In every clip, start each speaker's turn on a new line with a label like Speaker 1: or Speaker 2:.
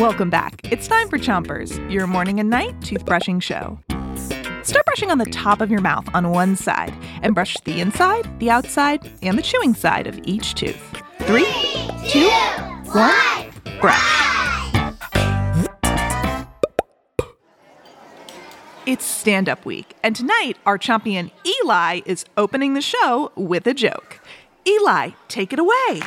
Speaker 1: Welcome back. It's time for Chompers, your morning and night toothbrushing show. Start brushing on the top of your mouth on one side and brush the inside, the outside, and the chewing side of each tooth. Three, two, one, brush. It's stand up week, and tonight our champion Eli is opening the show with a joke. Eli, take it away.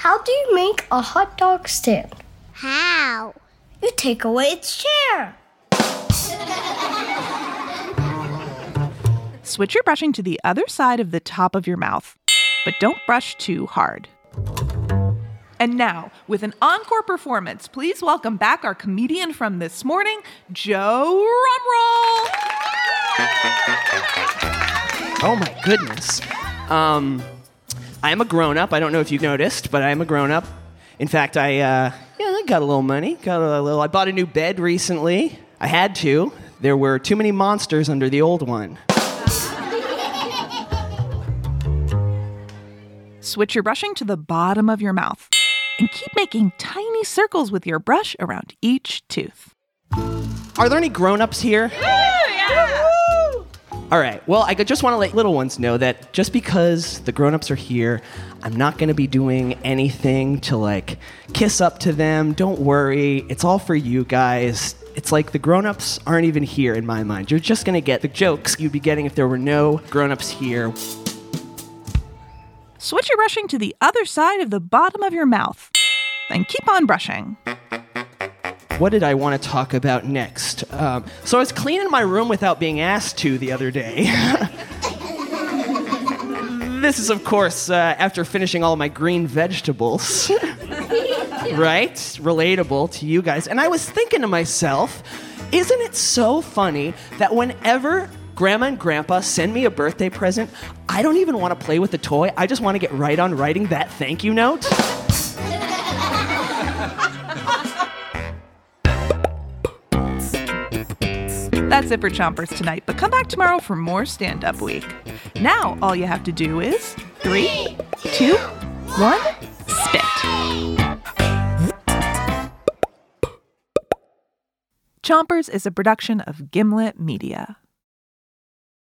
Speaker 2: How do you make a hot dog stand?
Speaker 3: How?
Speaker 2: You take away its chair.
Speaker 1: Switch your brushing to the other side of the top of your mouth, but don't brush too hard. And now, with an encore performance, please welcome back our comedian from this morning, Joe Rumrill.
Speaker 4: Oh my goodness. Um, I am a grown up. I don't know if you've noticed, but I am a grown up. In fact, I uh, yeah, I got a little money. Got a little. I bought a new bed recently. I had to. There were too many monsters under the old one.
Speaker 1: Switch your brushing to the bottom of your mouth and keep making tiny circles with your brush around each tooth.
Speaker 4: Are there any grown ups here? All right. Well, I just want to let little ones know that just because the grown-ups are here, I'm not going to be doing anything to like kiss up to them. Don't worry. It's all for you guys. It's like the grown-ups aren't even here in my mind. You're just going to get the jokes you'd be getting if there were no grown-ups here.
Speaker 1: Switch your brushing to the other side of the bottom of your mouth and keep on brushing.
Speaker 4: What did I want to talk about next? Um, so I was cleaning my room without being asked to the other day. this is, of course, uh, after finishing all my green vegetables. right? Relatable to you guys. And I was thinking to myself, isn't it so funny that whenever grandma and grandpa send me a birthday present, I don't even want to play with the toy. I just want to get right on writing that thank you note?
Speaker 1: That's it for Chompers tonight, but come back tomorrow for more stand up week. Now, all you have to do is three, two, one, spit. Chompers is a production of Gimlet Media.